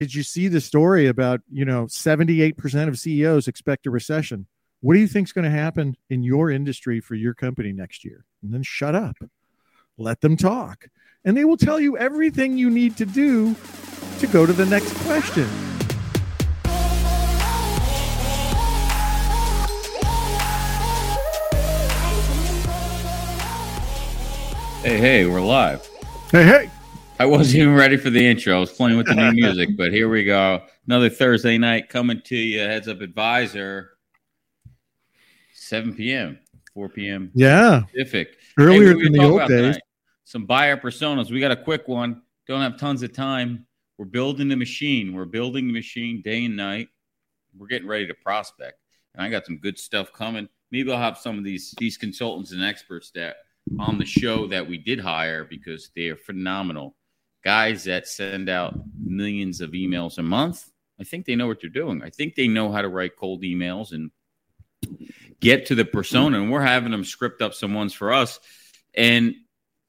did you see the story about, you know, 78% of CEOs expect a recession? What do you think is going to happen in your industry for your company next year? And then shut up. Let them talk. And they will tell you everything you need to do to go to the next question. Hey, hey, we're live. Hey, hey. I wasn't even ready for the intro. I was playing with the new music, but here we go. Another Thursday night coming to you. Heads up advisor, 7 p.m., 4 p.m. Yeah. Pacific. Earlier Hey, than the old days. tonight? Some buyer personas. We got a quick one. Don't have tons of time. We're building the machine. We're building the machine day and night. We're getting ready to prospect. And I got some good stuff coming. Maybe I'll have some of these these consultants and experts that on the show that we did hire because they are phenomenal guys that send out millions of emails a month. I think they know what they're doing. I think they know how to write cold emails and get to the persona. And we're having them script up some ones for us. And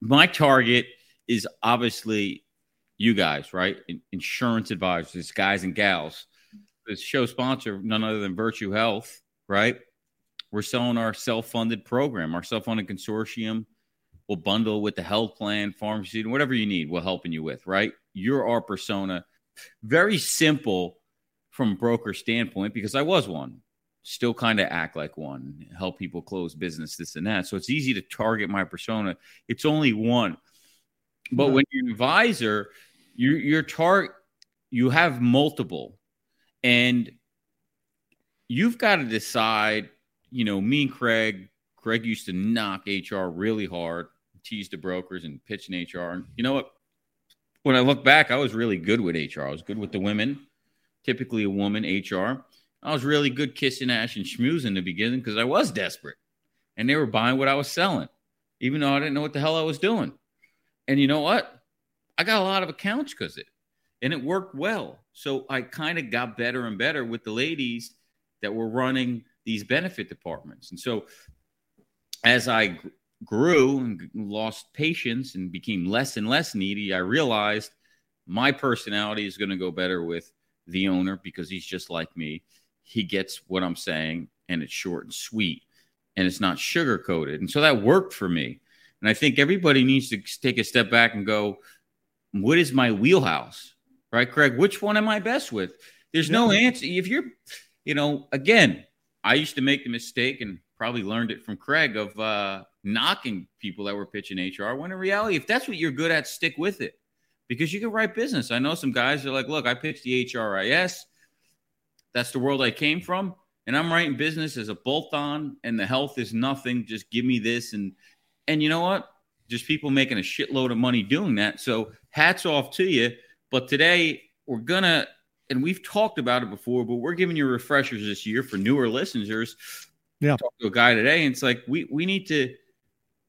my target is obviously you guys, right? Insurance advisors, guys and gals. This show sponsor, none other than Virtue Health, right? We're selling our self-funded program, our self-funded consortium. We'll bundle with the health plan, pharmacy, and whatever you need. We're helping you with, right? You're our persona. Very simple from broker standpoint because I was one. Still kind of act like one, help people close business, this and that. So it's easy to target my persona. It's only one. But Yeah. when you're an advisor, you your target you have multiple. And you've got to decide, you know, me and Craig, Craig used to knock HR really hard, tease the brokers and pitch in HR. And you know what? When I look back, I was really good with HR. I was good with the women, typically a woman HR. I was really good kissing ash and schmooze in the beginning because I was desperate. And they were buying what I was selling, even though I didn't know what the hell I was doing. And you know what? I got a lot of accounts because it, and it worked well. So I kind of got better and better with the ladies that were running these benefit departments. And so as I grew and lost patience and became less and less needy, I realized my personality is going to go better with the owner because he's just like me. He gets what I'm saying and it's short and sweet and it's not sugar coated. And so that worked for me. And I think everybody needs to take a step back and go, what is my wheelhouse? Right, Craig? Which one am I best with? There's no answer. If you're, you know, again, I used to make the mistake and probably learned it from Craig of uh, knocking people that were pitching HR. When in reality, if that's what you're good at, stick with it because you can write business. I know some guys are like, look, I pitched the HRIS. That's the world I came from. And I'm writing business as a bolt on, and the health is nothing. Just give me this. And, and you know what? Just people making a shitload of money doing that. So hats off to you. But today we're to, and we've talked about it before, but we're giving you refreshers this year for newer listeners. Yeah. Talked to a guy today, and it's like we, we need to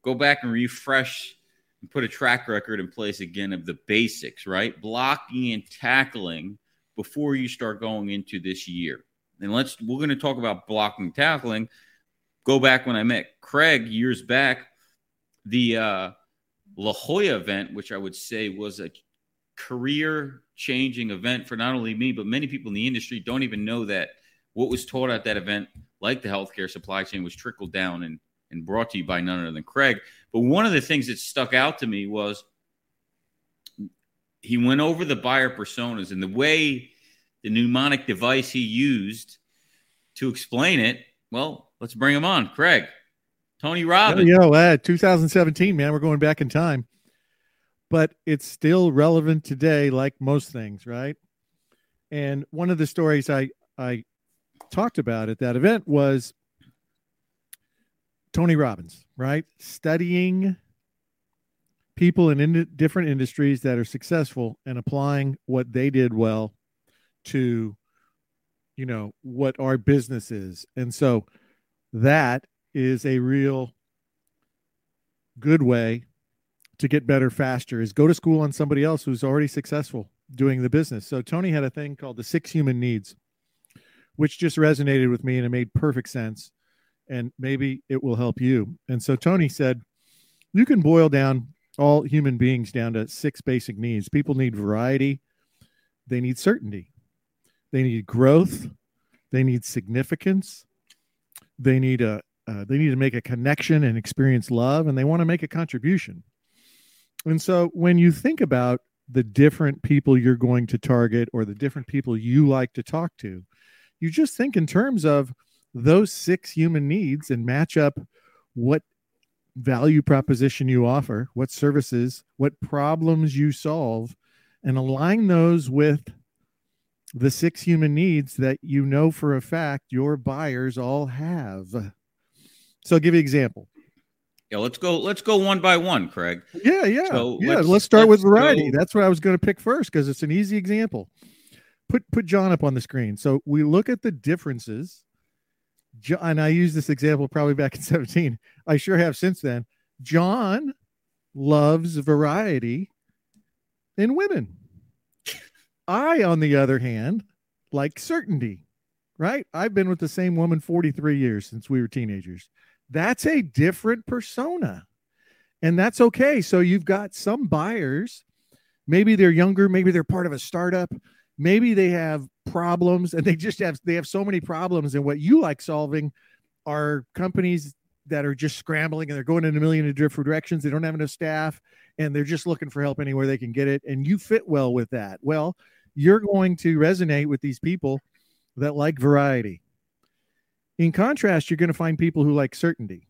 go back and refresh and put a track record in place again of the basics, right? Blocking and tackling before you start going into this year. And let's we're going to talk about blocking tackling. Go back when I met Craig years back, the uh, La Jolla event, which I would say was a career changing event for not only me but many people in the industry. Don't even know that what was taught at that event, like the healthcare supply chain, was trickled down and and brought to you by none other than Craig. But one of the things that stuck out to me was he went over the buyer personas and the way the mnemonic device he used to explain it. Well, let's bring him on. Craig, Tony Robbins. Yo, yo, uh, 2017, man, we're going back in time, but it's still relevant today, like most things, right? And one of the stories I I talked about at that event was Tony Robbins, right? Studying people in, in different industries that are successful and applying what they did well to you know what our business is. And so that is a real good way to get better faster is go to school on somebody else who's already successful doing the business. So tony had a thing called the six human needs which just resonated with me and it made perfect sense and maybe it will help you and so tony said you can boil down all human beings down to six basic needs people need variety they need certainty. They need growth. They need significance. They need a uh, they need to make a connection and experience love, and they want to make a contribution. And so, when you think about the different people you're going to target or the different people you like to talk to, you just think in terms of those six human needs and match up what value proposition you offer, what services, what problems you solve, and align those with the six human needs that you know for a fact your buyers all have. So I'll give you an example. Yeah, let's go. Let's go one by one, Craig. Yeah, yeah, so yeah. Let's, let's start let's with variety. Go. That's what I was going to pick first because it's an easy example. Put put John up on the screen. So we look at the differences. John, and I used this example probably back in 17. I sure have since then. John loves variety in women. I, on the other hand, like certainty, right? I've been with the same woman 43 years since we were teenagers. That's a different persona. And that's okay. So you've got some buyers, maybe they're younger, maybe they're part of a startup, maybe they have problems and they just have they have so many problems and what you like solving are companies that are just scrambling and they're going in a million different directions. They don't have enough staff and they're just looking for help anywhere they can get it. And you fit well with that. Well, you're going to resonate with these people that like variety. In contrast, you're going to find people who like certainty.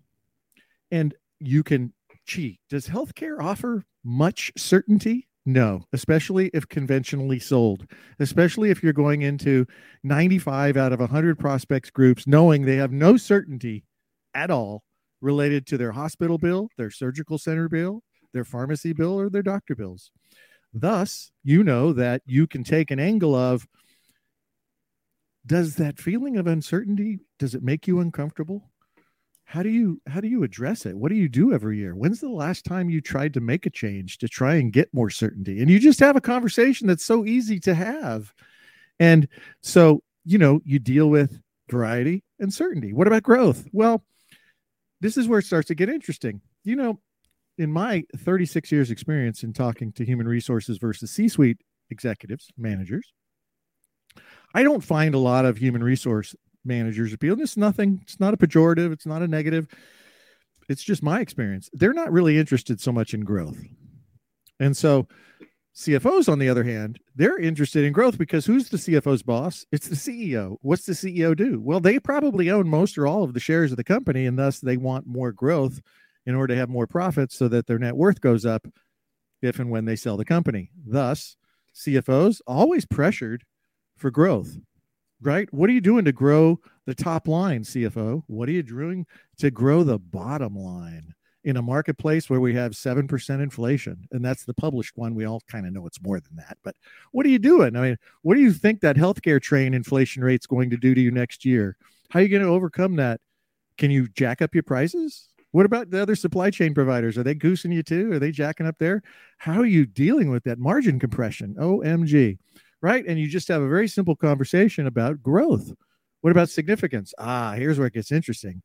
And you can cheat. Does healthcare offer much certainty? No, especially if conventionally sold, especially if you're going into 95 out of 100 prospects groups knowing they have no certainty at all related to their hospital bill, their surgical center bill, their pharmacy bill, or their doctor bills. Thus, you know that you can take an angle of does that feeling of uncertainty does it make you uncomfortable? How do you how do you address it? What do you do every year? When's the last time you tried to make a change to try and get more certainty? And you just have a conversation that's so easy to have. And so, you know, you deal with variety and certainty. What about growth? Well, this is where it starts to get interesting. You know, in my 36 years experience in talking to human resources versus c-suite executives managers i don't find a lot of human resource managers appeal. It's nothing it's not a pejorative it's not a negative. It's just my experience. They're not really interested so much in growth. And so cfos on the other hand they're interested in growth because who's the cfo's boss? It's the ceo what's the ceo do? Well they probably own most or all of the shares of the company and thus they want more growth in order to have more profits so that their net worth goes up if and when they sell the company. Thus, CFOs always pressured for growth, right? What are you doing to grow the top line, CFO? What are you doing to grow the bottom line in a marketplace where we have 7% inflation? And that's the published one. We all kind of know it's more than that. But what are you doing? I mean, what do you think that healthcare train inflation rate's going to do to you next year? How are you going to overcome that? Can you jack up your prices? What about the other supply chain providers? Are they goosing you too? Are they jacking up there? How are you dealing with that margin compression? OMG. Right. And you just have a very simple conversation about growth. What about significance? Ah, here's where it gets interesting.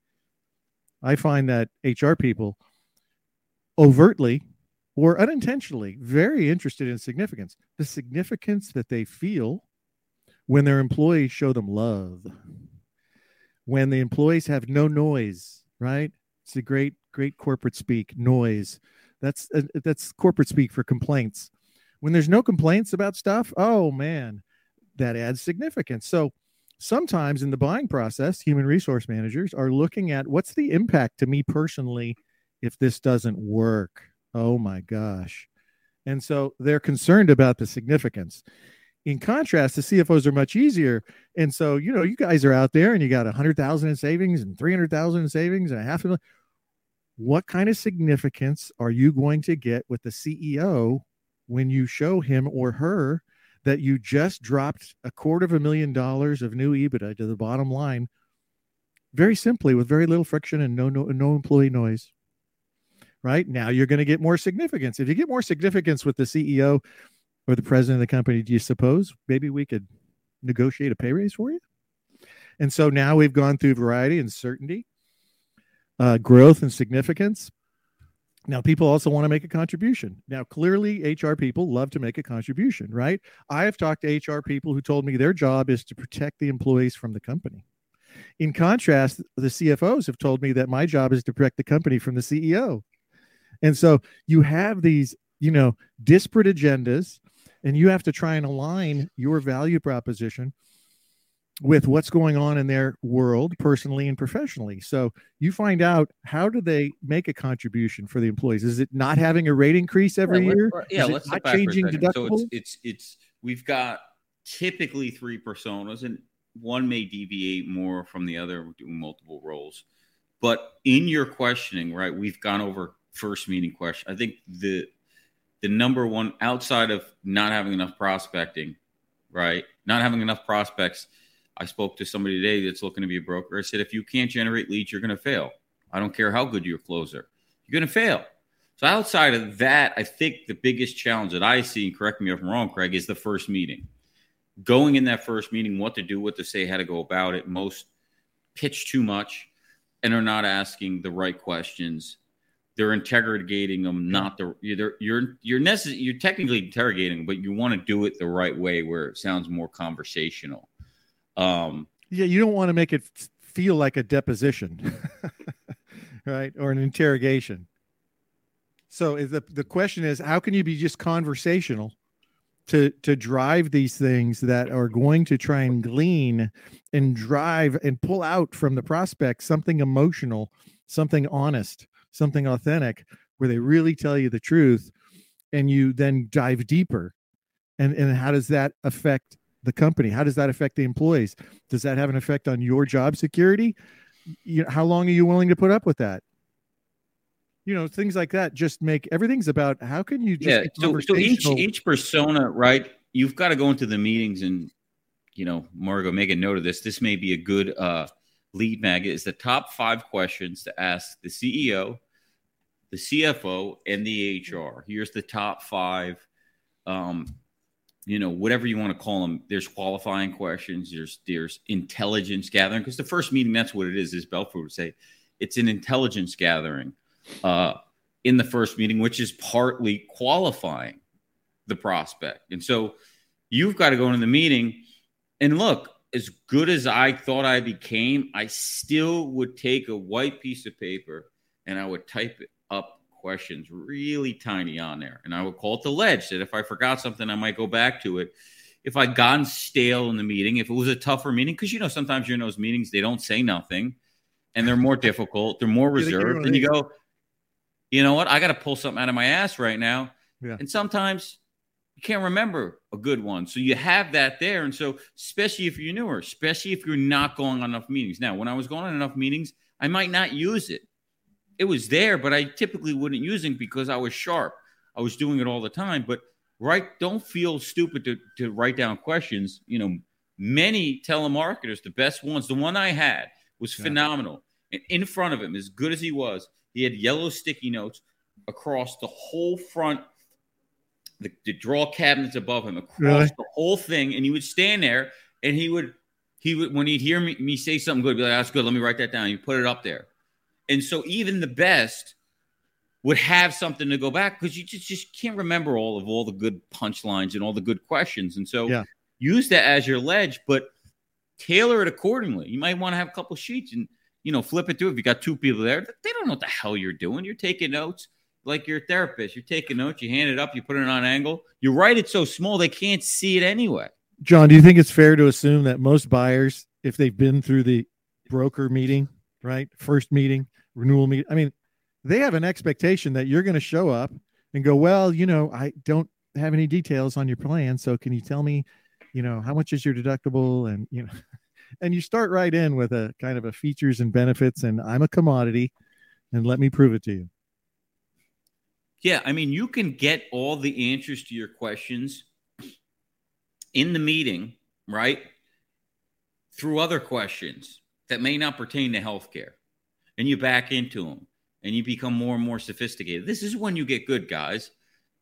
I find that HR people overtly or unintentionally very interested in significance, the significance that they feel when their employees show them love, when the employees have no noise, right? It's a great, great corporate speak. Noise. That's uh, that's corporate speak for complaints. When there's no complaints about stuff, oh man, that adds significance. So sometimes in the buying process, human resource managers are looking at what's the impact to me personally if this doesn't work. Oh my gosh. And so they're concerned about the significance. In contrast, the CFOs are much easier. And so, you know, you guys are out there and you got a hundred thousand in savings and 300,000 in savings and a half a million. What kind of significance are you going to get with the CEO when you show him or her that you just dropped a quarter of a million dollars of new EBITDA to the bottom line very simply with very little friction and no no, no employee noise right now you're going to get more significance if you get more significance with the ceo or the president of the company, do you suppose maybe we could negotiate a pay raise for you? And so now we've gone through variety and certainty, uh, growth and significance. Now, people also want to make a contribution. Now, clearly, HR people love to make a contribution, right? I have talked to HR people who told me their job is to protect the employees from the company. In contrast, the CFOs have told me that my job is to protect the company from the CEO. And so you have these, you know, disparate agendas, and you have to try and align your value proposition with what's going on in their world personally and professionally. So you find out how do they make a contribution for the employees? Is it not having a rate increase every yeah, year? yeah, Is let's not changing deductibles. So it's, it's it's we've got typically three personas, and one may deviate more from the other, doing multiple roles. But in your questioning, right, we've gone over first meeting question. I think the the number one outside of not having enough prospecting, right? Not having enough prospects I spoke to somebody today that's looking to be a broker. I said, if you can't generate leads, you're going to fail. I don't care how good you're closer, you're going to fail. So outside of that, I think the biggest challenge that I see, and correct me if I'm wrong, Craig, is the first meeting. Going in that first meeting, what to do, what to say, how to go about it. Most pitch too much and are not asking the right questions. They're interrogating them, not the you're you're you're necessary. You're technically interrogating, but you want to do it the right way, where it sounds more conversational. Um, yeah, you don't want to make it feel like a deposition, right, or an interrogation. So the the question is, how can you be just conversational to to drive these things that are going to try and glean and drive and pull out from the prospect something emotional, something honest, something authentic, where they really tell you the truth, and you then dive deeper. And and how does that affect the company? How does that affect the employees? Does that have an effect on your job security? You know, how long are you willing to put up with that? You know, things like that just make everything's about how can you yeah. So, so each each persona, right? You've got to go into the meetings and you know, Margo, make a note of this. This may be a good uh, lead magnet. Is the top five questions to ask the CEO, the CFO, and the HR. Here's the top five. Um, you know, whatever you want to call them. There's qualifying questions. There's there's intelligence gathering because the first meeting that's what it is. Is Belfort would say, it's an intelligence gathering uh, in the first meeting, which is partly qualifying the prospect. And so you've got to go into the meeting and look. As good as I thought I became, I still would take a white piece of paper and I would type it up questions really tiny on there. And I would call it the ledge that if I forgot something, I might go back to it. If I'd gotten stale in the meeting, if it was a tougher meeting, because you know, sometimes you're in those meetings, they don't say nothing and they're more difficult, they're more reserved. And you go, you know what? I got to pull something out of my ass right now. Yeah. And sometimes you can't remember a good one. So you have that there. And so, especially if you're newer, especially if you're not going on enough meetings. Now, when I was going on enough meetings, I might not use it it was there, but I typically wouldn't use it because I was sharp. I was doing it all the time. But right, don't feel stupid to, to write down questions. You know, many telemarketers, the best ones, the one I had was phenomenal. And in front of him, as good as he was, he had yellow sticky notes across the whole front, the, the draw cabinets above him, across really? the whole thing. And he would stand there and he would, he would, when he'd hear me, me say something good, be like, that's good. Let me write that down. You put it up there. And so even the best would have something to go back because you just, just can't remember all of all the good punchlines and all the good questions. And so yeah. use that as your ledge, but tailor it accordingly. You might want to have a couple sheets and you know flip it through. If you got two people there, they don't know what the hell you're doing. You're taking notes like your therapist. You're taking notes, you hand it up, you put it on angle. You write it so small they can't see it anyway. John, do you think it's fair to assume that most buyers, if they've been through the broker meeting, right, first meeting, renewal meeting. I mean, they have an expectation that you're going to show up and go, well, you know, I don't have any details on your plan. So can you tell me, you know, how much is your deductible? And, you know, and you start right in with a kind of a features and benefits and I'm a commodity and let me prove it to you. Yeah. I mean, you can get all the answers to your questions in the meeting, right? Through other questions that may not pertain to healthcare and you back into them and you become more and more sophisticated. This is when you get good, guys.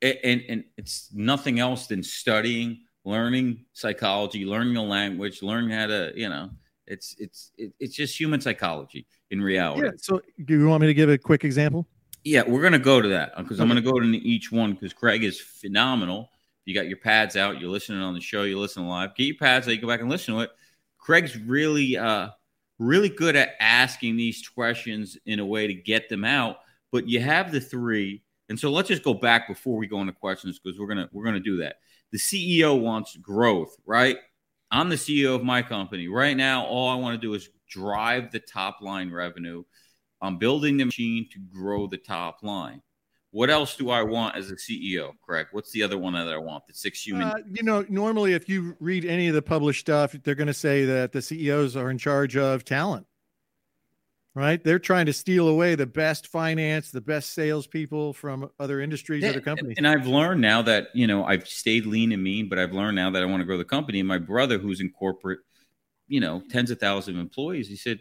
And, and, and it's nothing else than studying, learning psychology, learning a language, learning how to, you know, it's it's it's just human psychology in reality. Yeah. So, do you want me to give a quick example? Yeah, we're gonna go to that because I'm gonna go to each one because Craig is phenomenal. You got your pads out, you're listening on the show, you listen live. Get your pads out, you go back and listen to it. Craig's really uh really good at asking these questions in a way to get them out. But you have the three, and so let's just go back before we go into questions because we're gonna we're gonna do that. The CEO wants growth, right? I'm the CEO of my company right now. All I want to do is drive the top line revenue. I'm building the machine to grow the top line. What else do I want as a CEO, Craig? What's the other one that I want? The six human. Uh, you know, normally if you read any of the published stuff, they're going to say that the CEOs are in charge of talent, right? They're trying to steal away the best finance, the best salespeople from other industries, yeah, other companies. And I've learned now that you know I've stayed lean and mean, but I've learned now that I want to grow the company. And my brother, who's in corporate, you know, tens of thousands of employees, he said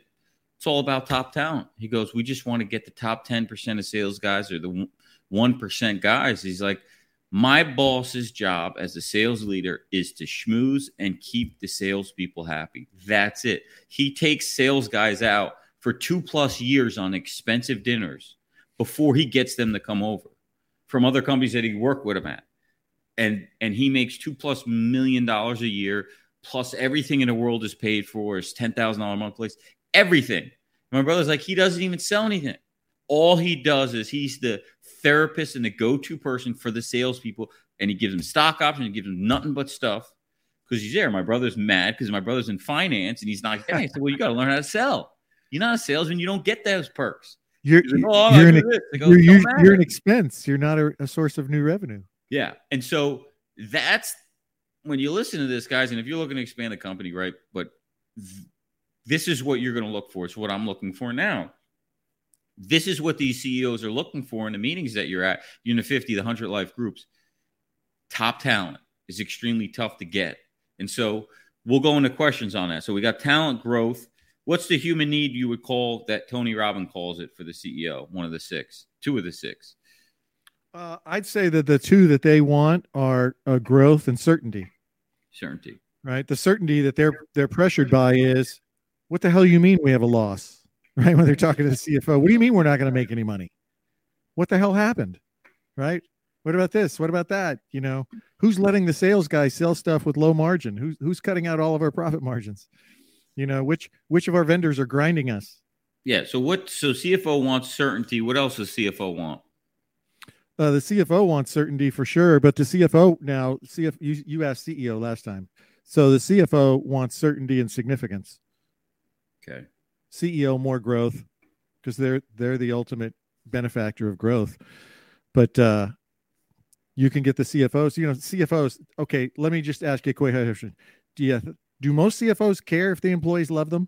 it's all about top talent. He goes, we just want to get the top ten percent of sales guys or the 1% guys. He's like, my boss's job as a sales leader is to schmooze and keep the salespeople happy. That's it. He takes sales guys out for two plus years on expensive dinners before he gets them to come over from other companies that he worked with him at. And and he makes two plus million dollars a year, plus everything in the world is paid for, his ten thousand dollar a month place, everything. My brother's like, he doesn't even sell anything. All he does is he's the therapist and the go-to person for the salespeople, and he gives them stock options, he gives them nothing but stuff because he's there. My brother's mad because my brother's in finance and he's not getting. I said, "Well, you got to learn how to sell. You're not a salesman. You don't get those perks. You're like, oh, you're, an, go, you're, you're, you're, an expense. You're not a, a source of new revenue. Yeah, and so that's when you listen to this, guys. And if you're looking to expand the company, right? But th- this is what you're going to look for. It's what I'm looking for now this is what these CEOs are looking for in the meetings that you're at, you Unit 50, the 100 Life groups. Top talent is extremely tough to get. And so we'll go into questions on that. So we got talent growth. What's the human need you would call that Tony Robbins calls it for the CEO? One of the six, two of the six. Uh, I'd say that the two that they want are uh, growth and certainty. Certainty, right? The certainty that they're they're pressured by is, what the hell you mean we have a loss? Right? When they're talking to the CFO, what do you mean we're not going to make any money? What the hell happened? Right? What about this? What about that? You know, who's letting the sales guy sell stuff with low margin? Who's who's cutting out all of our profit margins? You know, which which of our vendors are grinding us? Yeah. So what? So CFO wants certainty. What else does CFO want? Uh, the CFO wants certainty for sure, but the CFO now, CF, you, you asked CEO last time, so the CFO wants certainty and significance. Okay. CEO more growth because they're they're the ultimate benefactor of growth. But uh, you can get the CFOs. You know, CFOs. Okay, let me just ask you a question. Do you do most CFOs care if the employees love them?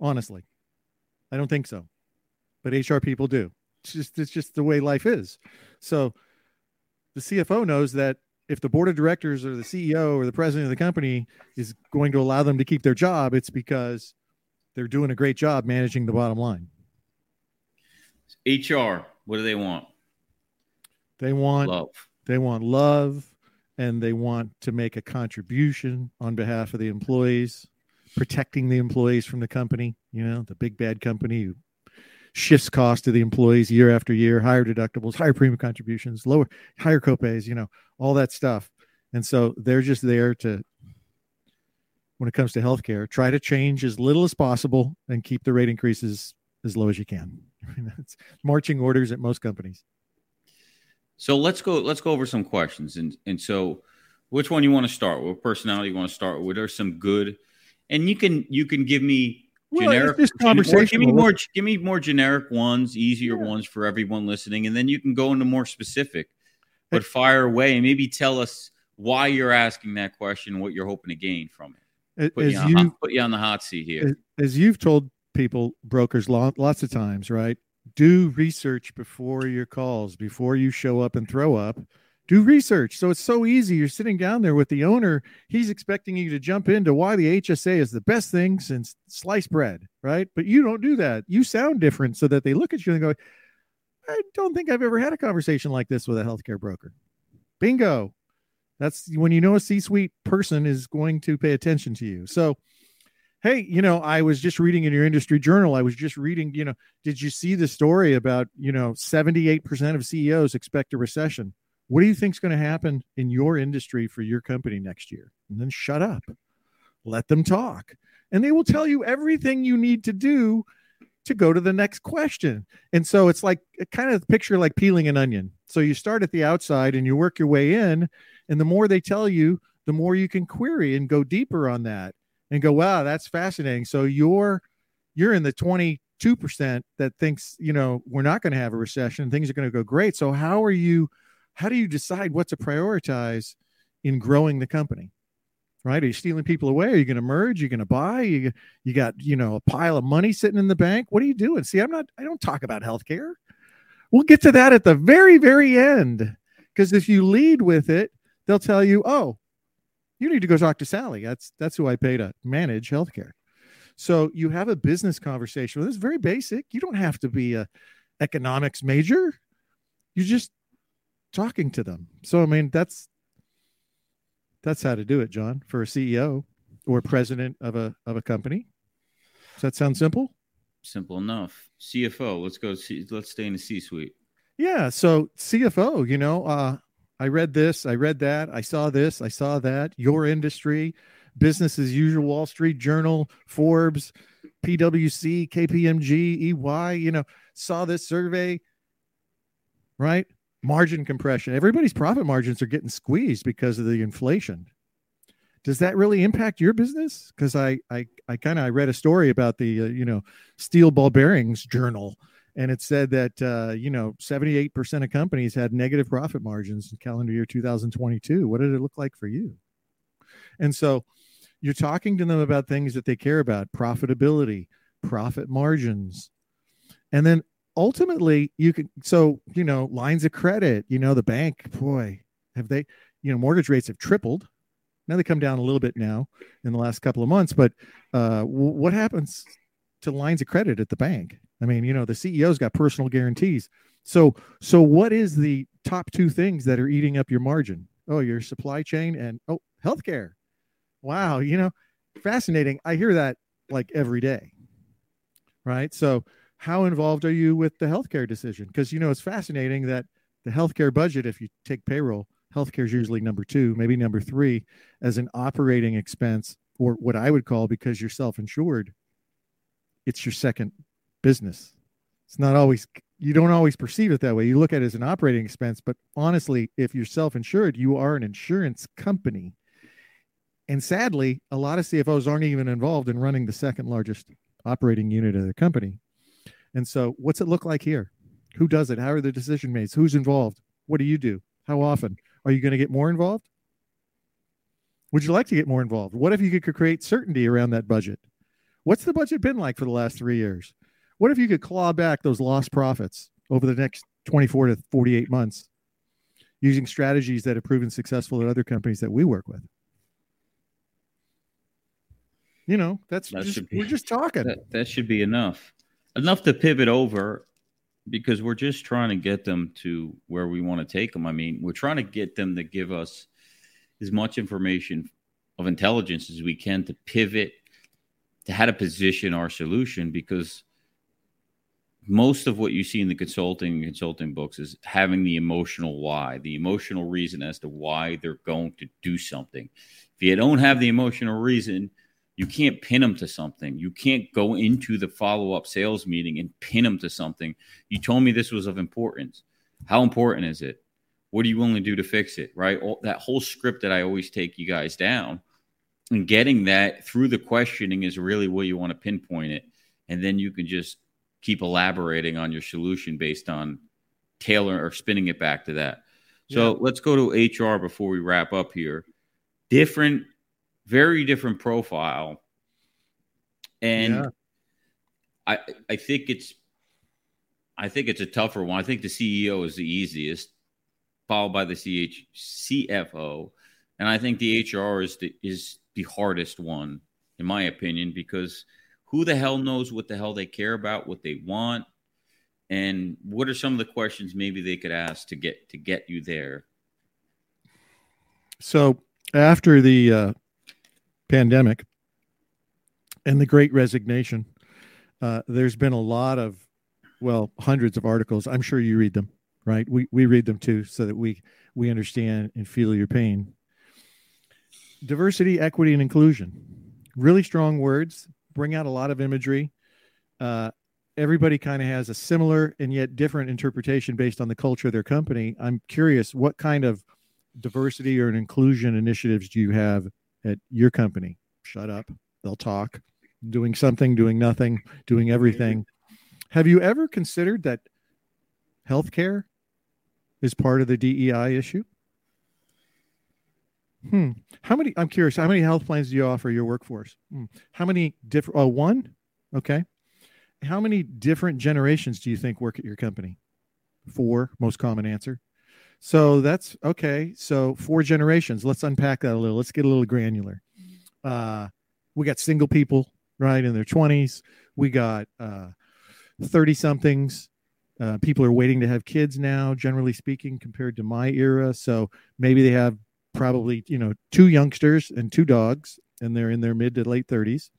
Honestly, I don't think so. But HR people do. It's just it's just the way life is. So the CFO knows that if the board of directors or the CEO or the president of the company is going to allow them to keep their job, it's because they're doing a great job managing the bottom line. HR, what do they want? They want love. They want love and they want to make a contribution on behalf of the employees, protecting the employees from the company, you know, the big bad company who shifts cost to the employees year after year, higher deductibles, higher premium contributions, lower higher copays, you know, all that stuff. And so they're just there to when it comes to healthcare. Try to change as little as possible and keep the rate increases as low as you can. That's marching orders at most companies. So let's go. Let's go over some questions, and and so, which one you want to start? With? What personality you want to start with? There's some good, and you can you can give me generic well, conversation. Give me more. Give me more generic ones, easier yeah. ones for everyone listening, and then you can go into more specific. But fire away and maybe tell us why you're asking that question, what you're hoping to gain from it. Put, as you, hot, put you on the hot seat here. As you've told people, brokers, lots of times, right? Do research before your calls, before you show up and throw up. Do research. So it's so easy. You're sitting down there with the owner. He's expecting you to jump into why the HSA is the best thing since sliced bread, right? But you don't do that. You sound different so that they look at you and go, I don't think I've ever had a conversation like this with a healthcare broker. Bingo. That's when you know a C suite person is going to pay attention to you. So hey, you know, I was just reading in your industry journal. I was just reading, you know, did you see the story about, you know, 78% of CEOs expect a recession? What do you think is going to happen in your industry for your company next year? And then shut up. Let them talk. And they will tell you everything you need to do to go to the next question. And so it's like uh, kind of picture like peeling an onion. So you start at the outside and you work your way in. And the more they tell you, the more you can query and go deeper on that and go, wow, that's fascinating. So you're you're in the 22% that thinks, you know, we're not going to have a recession, things are going to go great. So how are you how do you decide what to prioritize in growing the company? Right? Are you stealing people away? Are you going to merge? Are you going to buy? You, you got, you know, a pile of money sitting in the bank. What are you doing? See, I'm not, I don't talk about healthcare. We'll get to that at the very, very end. Because if you lead with it, they'll tell you, oh, you need to go talk to Sally. That's that's who I pay to manage healthcare. So you have a business conversation. This is very basic. You don't have to be a economics major. You're just talking to them. So I mean that's that's how to do it, John, for a CEO or president of a of a company. Does that sound simple? Simple enough. CFO. Let's go. See, let's stay in the C suite. Yeah. So CFO. You know, uh, I read this, I read that, I saw this, I saw that. Your industry, business as usual, Wall Street Journal, Forbes, PwC, KPMG, EY, you know, saw this survey, right? Margin compression. Everybody's profit margins are getting squeezed because of the inflation. Does that really impact your business? Because I, I, I kind of I read a story about the, uh, you know, steel ball bearings journal and it said that uh, you know 78% of companies had negative profit margins in calendar year 2022 what did it look like for you and so you're talking to them about things that they care about profitability profit margins and then ultimately you can so you know lines of credit you know the bank boy have they you know mortgage rates have tripled now they come down a little bit now in the last couple of months but uh, w- what happens to lines of credit at the bank I mean, you know, the CEO's got personal guarantees. So, so what is the top two things that are eating up your margin? Oh, your supply chain and oh, healthcare. Wow, you know, fascinating. I hear that like every day. Right? So, how involved are you with the healthcare decision? Because you know, it's fascinating that the healthcare budget, if you take payroll, healthcare is usually number two, maybe number three, as an operating expense, or what I would call because you're self-insured, it's your second business. It's not always you don't always perceive it that way. You look at it as an operating expense, but honestly, if you're self-insured, you are an insurance company. And sadly, a lot of CFOs aren't even involved in running the second largest operating unit of the company. And so, what's it look like here? Who does it? How are the decision made? Who's involved? What do you do? How often? Are you going to get more involved? Would you like to get more involved? What if you could create certainty around that budget? What's the budget been like for the last three years? What if you could claw back those lost profits over the next 24 to 48 months using strategies that have proven successful at other companies that we work with? You know, that's that just, be, we're just talking. That, that should be enough. Enough to pivot over because we're just trying to get them to where we want to take them. I mean, we're trying to get them to give us as much information of intelligence as we can to pivot to how to position our solution because most of what you see in the consulting consulting books is having the emotional why, the emotional reason as to why they're going to do something. If you don't have the emotional reason, you can't pin them to something. You can't go into the follow up sales meeting and pin them to something. You told me this was of importance. How important is it? What are you willing to do to fix it? Right? All, that whole script that I always take you guys down and getting that through the questioning is really where you want to pinpoint it. And then you can just keep elaborating on your solution based on tailor or spinning it back to that. So yeah. let's go to HR before we wrap up here. Different, very different profile. And yeah. I I think it's I think it's a tougher one. I think the CEO is the easiest, followed by the CH CFO. And I think the HR is the is the hardest one, in my opinion, because who the hell knows what the hell they care about, what they want, and what are some of the questions maybe they could ask to get to get you there? So after the uh, pandemic, and the Great Resignation. Uh, there's been a lot of, well, hundreds of articles. I'm sure you read them, right? We we read them too, so that we we understand and feel your pain. Diversity, equity, and inclusion. Really strong words. Bring out a lot of imagery. Uh, everybody kind of has a similar and yet different interpretation based on the culture of their company. I'm curious, what kind of diversity or inclusion initiatives do you have at your company? Shut up. They'll talk. Doing something, doing nothing, doing everything. Have you ever considered that healthcare is part of the DEI issue? Hmm. How many? I'm curious. How many health plans do you offer your workforce? Hmm. How many different? Oh, one. Okay. How many different generations do you think work at your company? Four. Most common answer. So that's okay. So four generations. Let's unpack that a little. Let's get a little granular. Uh, we got single people, right, in their 20s. We got uh, 30 somethings. Uh, people are waiting to have kids now, generally speaking, compared to my era. So maybe they have probably, you know, two youngsters and two dogs, and they're in their mid to late 30s.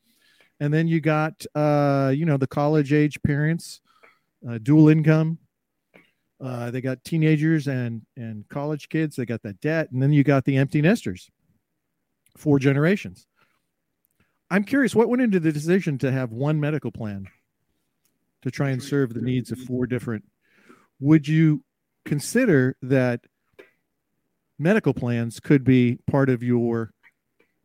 And then you got, uh, you know, the college age parents, uh, dual income, uh, they got teenagers and and college kids. They got that debt, and then you got the empty nesters. Four generations. I'm curious, what went into the decision to have one medical plan to try and serve the needs of four different? Would you consider that medical plans could be part of your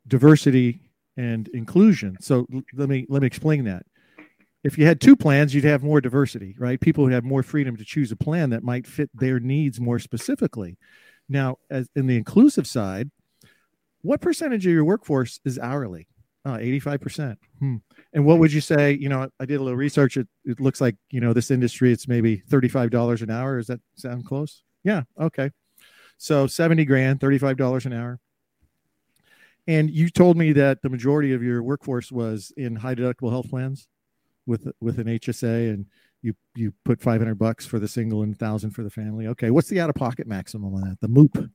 diversity and inclusion? So let me let me explain that if you had two plans, you'd have more diversity, right? People would have more freedom to choose a plan that might fit their needs more specifically. Now, as in the inclusive side, what percentage of your workforce is hourly? Uh, 85%. Hmm. And what would you say? You know, I did a little research. It, it looks like, you know, this industry, it's maybe $35 an hour. Does that sound close? Yeah. Okay. So 70 grand, $35 an hour. And you told me that the majority of your workforce was in high deductible health plans with with an HSA and you you put 500 bucks for the single and 1000 for the family. Okay, what's the out of pocket maximum on that? The MOOP.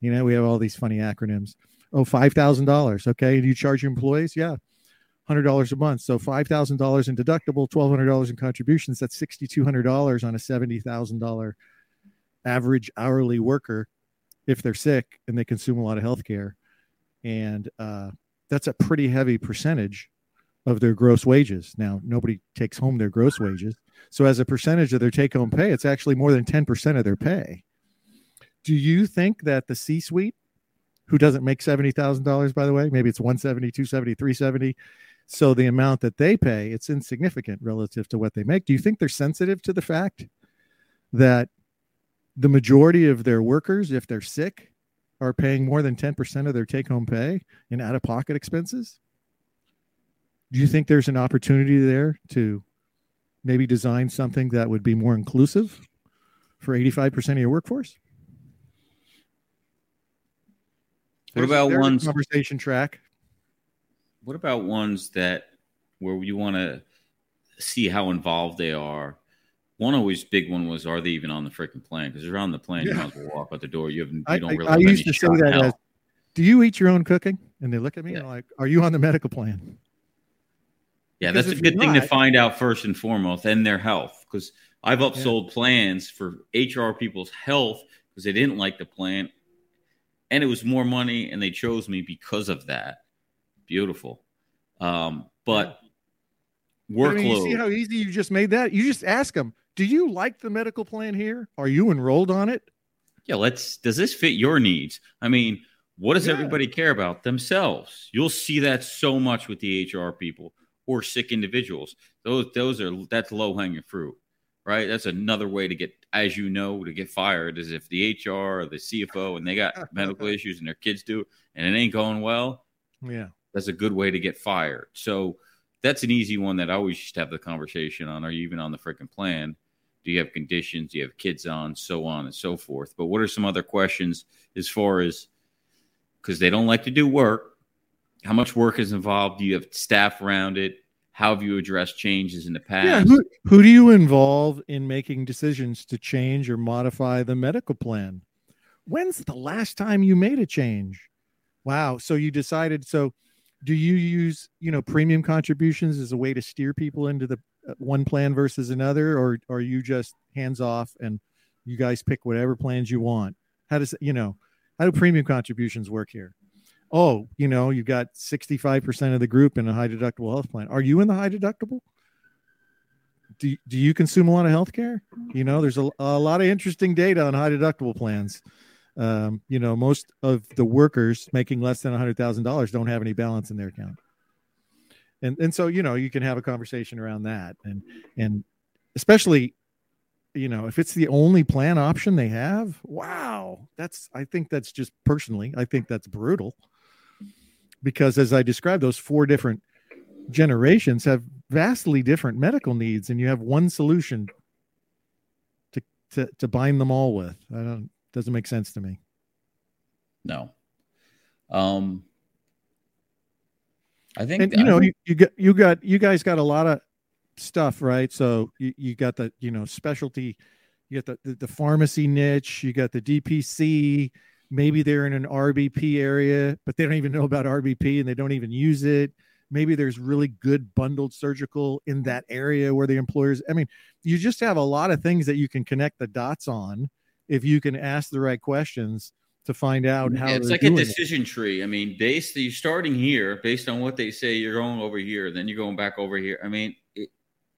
You know, we have all these funny acronyms. Oh, $5,000. Okay, do you charge your employees? Yeah. $100 a month. So $5,000 in deductible, $1,200 in contributions. That's $6,200 on a $70,000 average hourly worker if they're sick and they consume a lot of health care. And uh, that's a pretty heavy percentage of their gross wages. Now, nobody takes home their gross wages. So, as a percentage of their take home pay, it's actually more than 10% of their pay. Do you think that the C suite, who doesn't make $70,000, by the way, maybe it's 170, 270, 370. So, the amount that they pay, it's insignificant relative to what they make. Do you think they're sensitive to the fact that the majority of their workers, if they're sick, are paying more than 10% of their take home pay in out of pocket expenses? Do you think there's an opportunity there to maybe design something that would be more inclusive for 85% of your workforce? What about ones conversation track? What about ones that where you want to see how involved they are? One always big one was are they even on the freaking plane? Because they're on the plane, yeah. you might as well walk out the door. You haven't. You don't really. I, I used to say that as, "Do you eat your own cooking?" And they look at me yeah. and like, "Are you on the medical plan?" Yeah, because that's a good thing not, to find out first and foremost, and their health. Because I've upsold yeah. plans for HR people's health because they didn't like the plan, and it was more money, and they chose me because of that. Beautiful, um, but workload. I mean, you see how easy you just made that? You just ask them, "Do you like the medical plan here? Are you enrolled on it?" Yeah, let's. Does this fit your needs? I mean, what does yeah. everybody care about themselves? You'll see that so much with the HR people or sick individuals. Those those are that's low hanging fruit, right? That's another way to get, as you know, to get fired is if the HR or the CFO and they got medical issues and their kids do, and it ain't going well. Yeah, that's a good way to get fired. So that's an easy one that I always just have the conversation on. Are you even on the freaking plan? Do you have conditions? Do you have kids on? So on and so forth. But what are some other questions as far as because they don't like to do work? How much work is involved? Do you have staff around it? How have you addressed changes in the past? Yeah, who, who do you involve in making decisions to change or modify the medical plan? When's the last time you made a change? Wow. So you decided. So do you use you know premium contributions as a way to steer people into the uh, one plan versus another, or, or are you just hands off and you guys pick whatever plans you want? How does you know how do premium contributions work here? Oh, you know, you've got 65% of the group in a high deductible health plan. Are you in the high deductible? Do, do you consume a lot of health care? You know, there's a, a lot of interesting data on high deductible plans. Um, you know, most of the workers making less than $100,000 don't have any balance in their account. And, and so, you know, you can have a conversation around that. And, and especially you know, if it's the only plan option they have, wow, that's I think that's just personally, I think that's brutal. Because as I described, those four different generations have vastly different medical needs, and you have one solution to to, to bind them all with. I don't doesn't make sense to me. No. Um I think and, you know, you, you got you got you guys got a lot of stuff, right? So you, you got the you know specialty, you got the, the, the pharmacy niche, you got the DPC. Maybe they're in an RBP area, but they don't even know about RBP and they don't even use it. Maybe there's really good bundled surgical in that area where the employers. I mean, you just have a lot of things that you can connect the dots on if you can ask the right questions to find out how yeah, it's like a decision it. tree. I mean, based you're starting here based on what they say, you're going over here, then you're going back over here. I mean,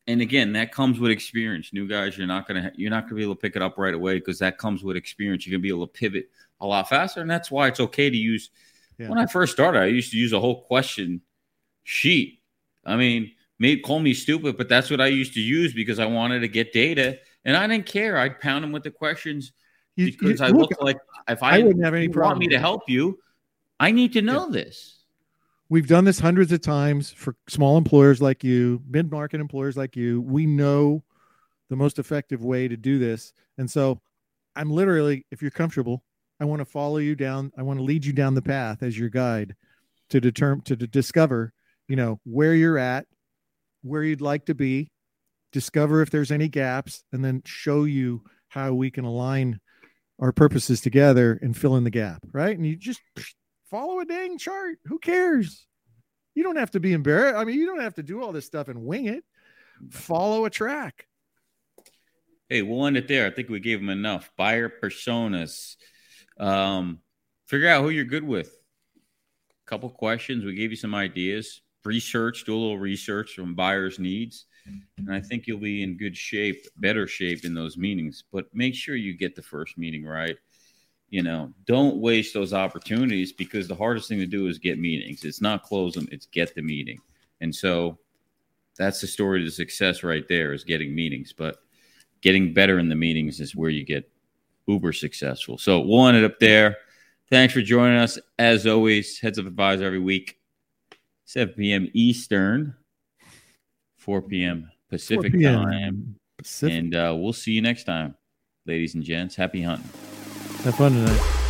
and again, that comes with experience. New guys, you're not gonna you're not gonna be able to pick it up right away because that comes with experience. You're gonna be able to pivot a lot faster, and that's why it's okay to use. Yeah. When I first started, I used to use a whole question sheet. I mean, may call me stupid, but that's what I used to use because I wanted to get data, and I didn't care. I'd pound them with the questions you, because you, I look like if I, I wouldn't have any problem. Want me to help you? I need to know yeah. this. We've done this hundreds of times for small employers like you, mid market employers like you. We know the most effective way to do this. And so I'm literally, if you're comfortable, I want to follow you down. I want to lead you down the path as your guide to determine, to, to discover, you know, where you're at, where you'd like to be, discover if there's any gaps, and then show you how we can align our purposes together and fill in the gap. Right. And you just follow a dang chart. Who cares? You don't have to be embarrassed. I mean, you don't have to do all this stuff and wing it. Follow a track. Hey, we'll end it there. I think we gave them enough. Buyer personas. Um, figure out who you're good with. A Couple questions. We gave you some ideas. Research, do a little research from buyers' needs. And I think you'll be in good shape, better shape in those meetings. But make sure you get the first meeting right you know, don't waste those opportunities because the hardest thing to do is get meetings. It's not close them, it's get the meeting. And so that's the story to success right there is getting meetings. But getting better in the meetings is where you get uber successful. So we'll end it up there. Thanks for joining us. As always, Heads Up Advisor every week, 7 p.m. Eastern, 4 p.m. Pacific 4 p.m. time. Pacific. And uh, we'll see you next time, ladies and gents. Happy hunting. Have fun tonight.